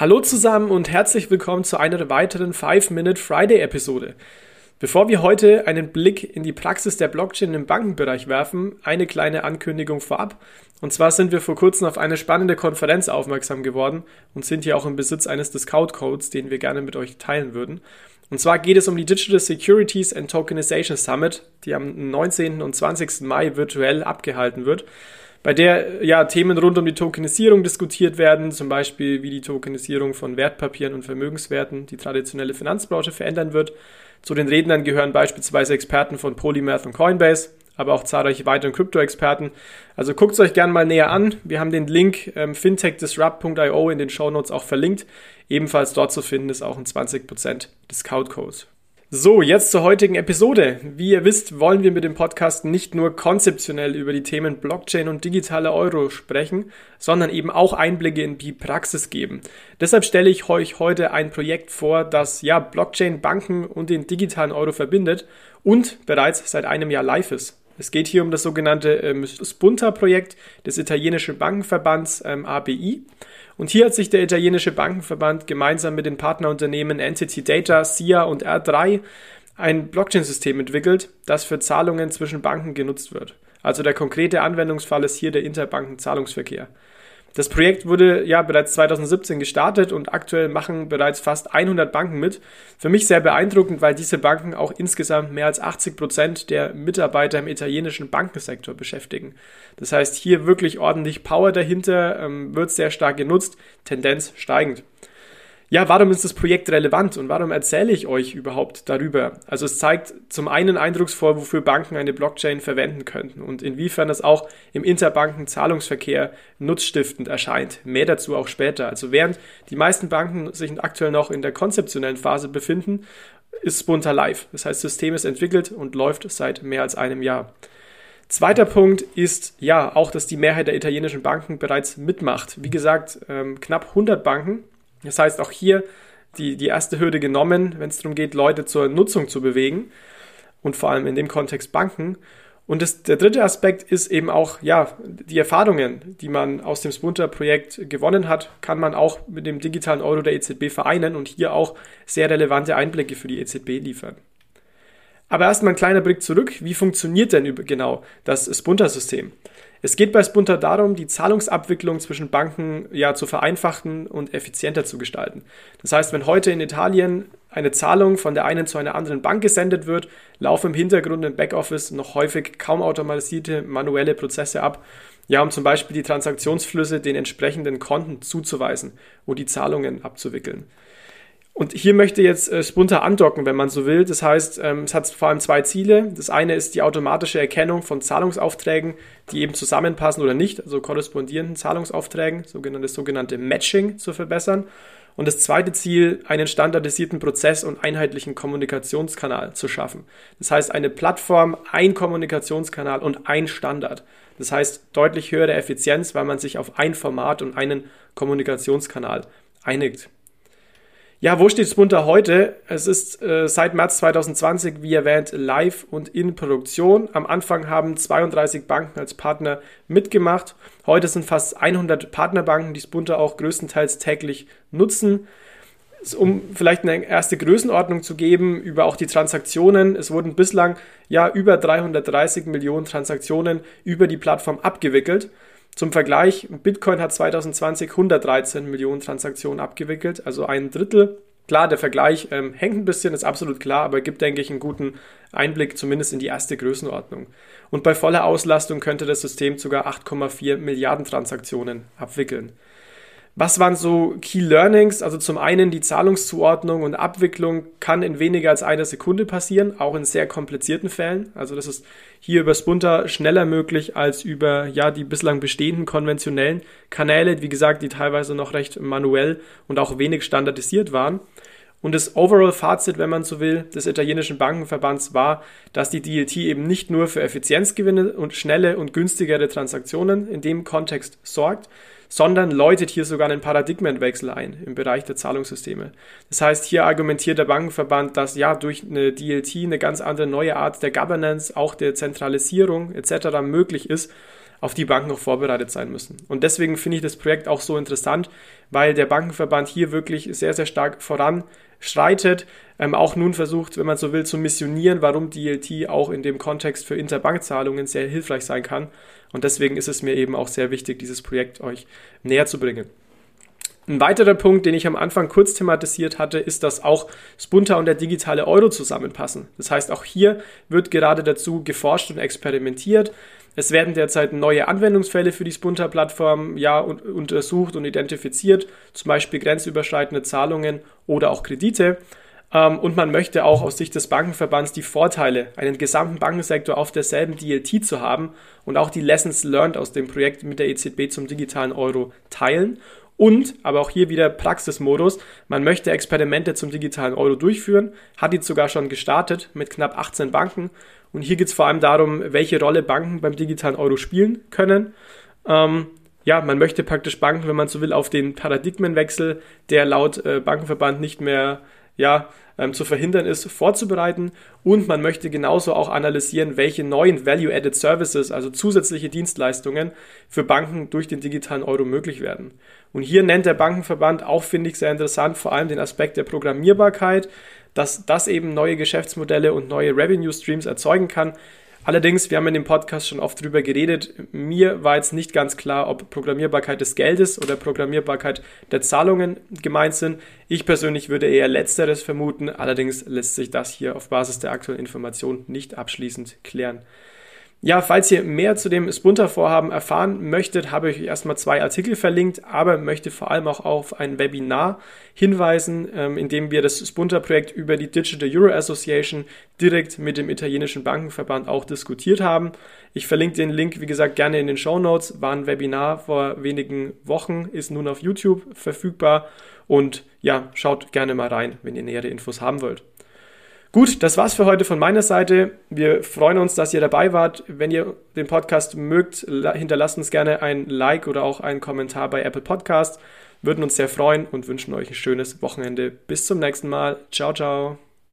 Hallo zusammen und herzlich willkommen zu einer weiteren 5-Minute Friday-Episode. Bevor wir heute einen Blick in die Praxis der Blockchain im Bankenbereich werfen, eine kleine Ankündigung vorab. Und zwar sind wir vor kurzem auf eine spannende Konferenz aufmerksam geworden und sind hier auch im Besitz eines Discount-Codes, den wir gerne mit euch teilen würden. Und zwar geht es um die Digital Securities and Tokenization Summit, die am 19. und 20. Mai virtuell abgehalten wird bei der ja Themen rund um die Tokenisierung diskutiert werden, zum Beispiel wie die Tokenisierung von Wertpapieren und Vermögenswerten die traditionelle Finanzbranche verändern wird. Zu den Rednern gehören beispielsweise Experten von Polymath und Coinbase, aber auch zahlreiche weitere Krypto-Experten. Also guckt es euch gerne mal näher an. Wir haben den Link ähm, fintechdisrupt.io in den Shownotes auch verlinkt. Ebenfalls dort zu finden ist auch ein 20% Discount-Code. So, jetzt zur heutigen Episode. Wie ihr wisst, wollen wir mit dem Podcast nicht nur konzeptionell über die Themen Blockchain und digitale Euro sprechen, sondern eben auch Einblicke in die Praxis geben. Deshalb stelle ich euch heute ein Projekt vor, das ja Blockchain, Banken und den digitalen Euro verbindet und bereits seit einem Jahr live ist. Es geht hier um das sogenannte ähm, Spunta-Projekt des italienischen Bankenverbands ähm, ABI. Und hier hat sich der italienische Bankenverband gemeinsam mit den Partnerunternehmen Entity Data, SIA und R3 ein Blockchain-System entwickelt, das für Zahlungen zwischen Banken genutzt wird. Also der konkrete Anwendungsfall ist hier der Interbankenzahlungsverkehr. Das Projekt wurde ja bereits 2017 gestartet und aktuell machen bereits fast 100 Banken mit. Für mich sehr beeindruckend, weil diese Banken auch insgesamt mehr als 80 Prozent der Mitarbeiter im italienischen Bankensektor beschäftigen. Das heißt, hier wirklich ordentlich Power dahinter, ähm, wird sehr stark genutzt, Tendenz steigend. Ja, warum ist das Projekt relevant und warum erzähle ich euch überhaupt darüber? Also es zeigt zum einen eindrucksvoll, wofür Banken eine Blockchain verwenden könnten und inwiefern es auch im Interbanken-Zahlungsverkehr nutzstiftend erscheint. Mehr dazu auch später. Also während die meisten Banken sich aktuell noch in der konzeptionellen Phase befinden, ist Spunta live. Das heißt, das System ist entwickelt und läuft seit mehr als einem Jahr. Zweiter Punkt ist ja auch, dass die Mehrheit der italienischen Banken bereits mitmacht. Wie gesagt, ähm, knapp 100 Banken das heißt, auch hier die, die erste Hürde genommen, wenn es darum geht, Leute zur Nutzung zu bewegen und vor allem in dem Kontext Banken. Und das, der dritte Aspekt ist eben auch, ja, die Erfahrungen, die man aus dem Spunter-Projekt gewonnen hat, kann man auch mit dem digitalen Euro der EZB vereinen und hier auch sehr relevante Einblicke für die EZB liefern. Aber erstmal ein kleiner Blick zurück. Wie funktioniert denn genau das Spunter-System? Es geht bei Spunter darum, die Zahlungsabwicklung zwischen Banken ja zu vereinfachen und effizienter zu gestalten. Das heißt, wenn heute in Italien eine Zahlung von der einen zu einer anderen Bank gesendet wird, laufen im Hintergrund im Backoffice noch häufig kaum automatisierte manuelle Prozesse ab, ja, um zum Beispiel die Transaktionsflüsse den entsprechenden Konten zuzuweisen und die Zahlungen abzuwickeln. Und hier möchte jetzt äh, Spunter andocken, wenn man so will. Das heißt, ähm, es hat vor allem zwei Ziele. Das eine ist die automatische Erkennung von Zahlungsaufträgen, die eben zusammenpassen oder nicht, also korrespondierenden Zahlungsaufträgen, sogenanntes sogenannte Matching zu verbessern. Und das zweite Ziel, einen standardisierten Prozess und einheitlichen Kommunikationskanal zu schaffen. Das heißt, eine Plattform, ein Kommunikationskanal und ein Standard. Das heißt, deutlich höhere Effizienz, weil man sich auf ein Format und einen Kommunikationskanal einigt. Ja, wo steht Spunter heute? Es ist äh, seit März 2020, wie erwähnt, live und in Produktion. Am Anfang haben 32 Banken als Partner mitgemacht. Heute sind fast 100 Partnerbanken, die Spunter auch größtenteils täglich nutzen. Um vielleicht eine erste Größenordnung zu geben über auch die Transaktionen. Es wurden bislang ja über 330 Millionen Transaktionen über die Plattform abgewickelt. Zum Vergleich, Bitcoin hat 2020 113 Millionen Transaktionen abgewickelt, also ein Drittel. Klar, der Vergleich ähm, hängt ein bisschen, ist absolut klar, aber gibt, denke ich, einen guten Einblick zumindest in die erste Größenordnung. Und bei voller Auslastung könnte das System sogar 8,4 Milliarden Transaktionen abwickeln. Was waren so Key Learnings? Also zum einen die Zahlungszuordnung und Abwicklung kann in weniger als einer Sekunde passieren, auch in sehr komplizierten Fällen. Also das ist hier über Spunter schneller möglich als über ja die bislang bestehenden konventionellen Kanäle, wie gesagt, die teilweise noch recht manuell und auch wenig standardisiert waren. Und das Overall-Fazit, wenn man so will, des italienischen Bankenverbands war, dass die DLT eben nicht nur für Effizienzgewinne und schnelle und günstigere Transaktionen in dem Kontext sorgt, sondern läutet hier sogar einen Paradigmenwechsel ein im Bereich der Zahlungssysteme. Das heißt, hier argumentiert der Bankenverband, dass ja durch eine DLT eine ganz andere neue Art der Governance, auch der Zentralisierung etc. möglich ist, auf die Banken auch vorbereitet sein müssen. Und deswegen finde ich das Projekt auch so interessant, weil der Bankenverband hier wirklich sehr, sehr stark voranschreitet, ähm, auch nun versucht, wenn man so will, zu missionieren, warum DLT auch in dem Kontext für Interbankzahlungen sehr hilfreich sein kann. Und deswegen ist es mir eben auch sehr wichtig, dieses Projekt euch näher zu bringen. Ein weiterer Punkt, den ich am Anfang kurz thematisiert hatte, ist, dass auch Spunta und der digitale Euro zusammenpassen. Das heißt, auch hier wird gerade dazu geforscht und experimentiert. Es werden derzeit neue Anwendungsfälle für die Spunta-Plattform ja, untersucht und identifiziert, zum Beispiel grenzüberschreitende Zahlungen oder auch Kredite. Ähm, und man möchte auch aus Sicht des Bankenverbands die Vorteile, einen gesamten Bankensektor auf derselben DLT zu haben und auch die Lessons learned aus dem Projekt mit der EZB zum digitalen Euro teilen und, aber auch hier wieder Praxismodus, man möchte Experimente zum digitalen Euro durchführen, hat jetzt sogar schon gestartet mit knapp 18 Banken. Und hier geht es vor allem darum, welche Rolle Banken beim digitalen Euro spielen können. Ähm, ja, man möchte praktisch Banken, wenn man so will, auf den Paradigmenwechsel, der laut äh, Bankenverband nicht mehr ja, ähm, zu verhindern ist, vorzubereiten. Und man möchte genauso auch analysieren, welche neuen Value-Added Services, also zusätzliche Dienstleistungen für Banken durch den digitalen Euro möglich werden. Und hier nennt der Bankenverband auch, finde ich, sehr interessant, vor allem den Aspekt der Programmierbarkeit, dass das eben neue Geschäftsmodelle und neue Revenue Streams erzeugen kann, Allerdings, wir haben in dem Podcast schon oft drüber geredet, mir war jetzt nicht ganz klar, ob Programmierbarkeit des Geldes oder Programmierbarkeit der Zahlungen gemeint sind. Ich persönlich würde eher letzteres vermuten, allerdings lässt sich das hier auf Basis der aktuellen Informationen nicht abschließend klären. Ja, falls ihr mehr zu dem Spunter-Vorhaben erfahren möchtet, habe ich euch erstmal zwei Artikel verlinkt, aber möchte vor allem auch auf ein Webinar hinweisen, ähm, in dem wir das Spunter-Projekt über die Digital Euro Association direkt mit dem italienischen Bankenverband auch diskutiert haben. Ich verlinke den Link, wie gesagt, gerne in den Show Notes. War ein Webinar vor wenigen Wochen, ist nun auf YouTube verfügbar und ja, schaut gerne mal rein, wenn ihr nähere Infos haben wollt. Gut, das war's für heute von meiner Seite. Wir freuen uns, dass ihr dabei wart. Wenn ihr den Podcast mögt, hinterlasst uns gerne ein Like oder auch einen Kommentar bei Apple Podcast. Würden uns sehr freuen und wünschen euch ein schönes Wochenende. Bis zum nächsten Mal. Ciao, ciao.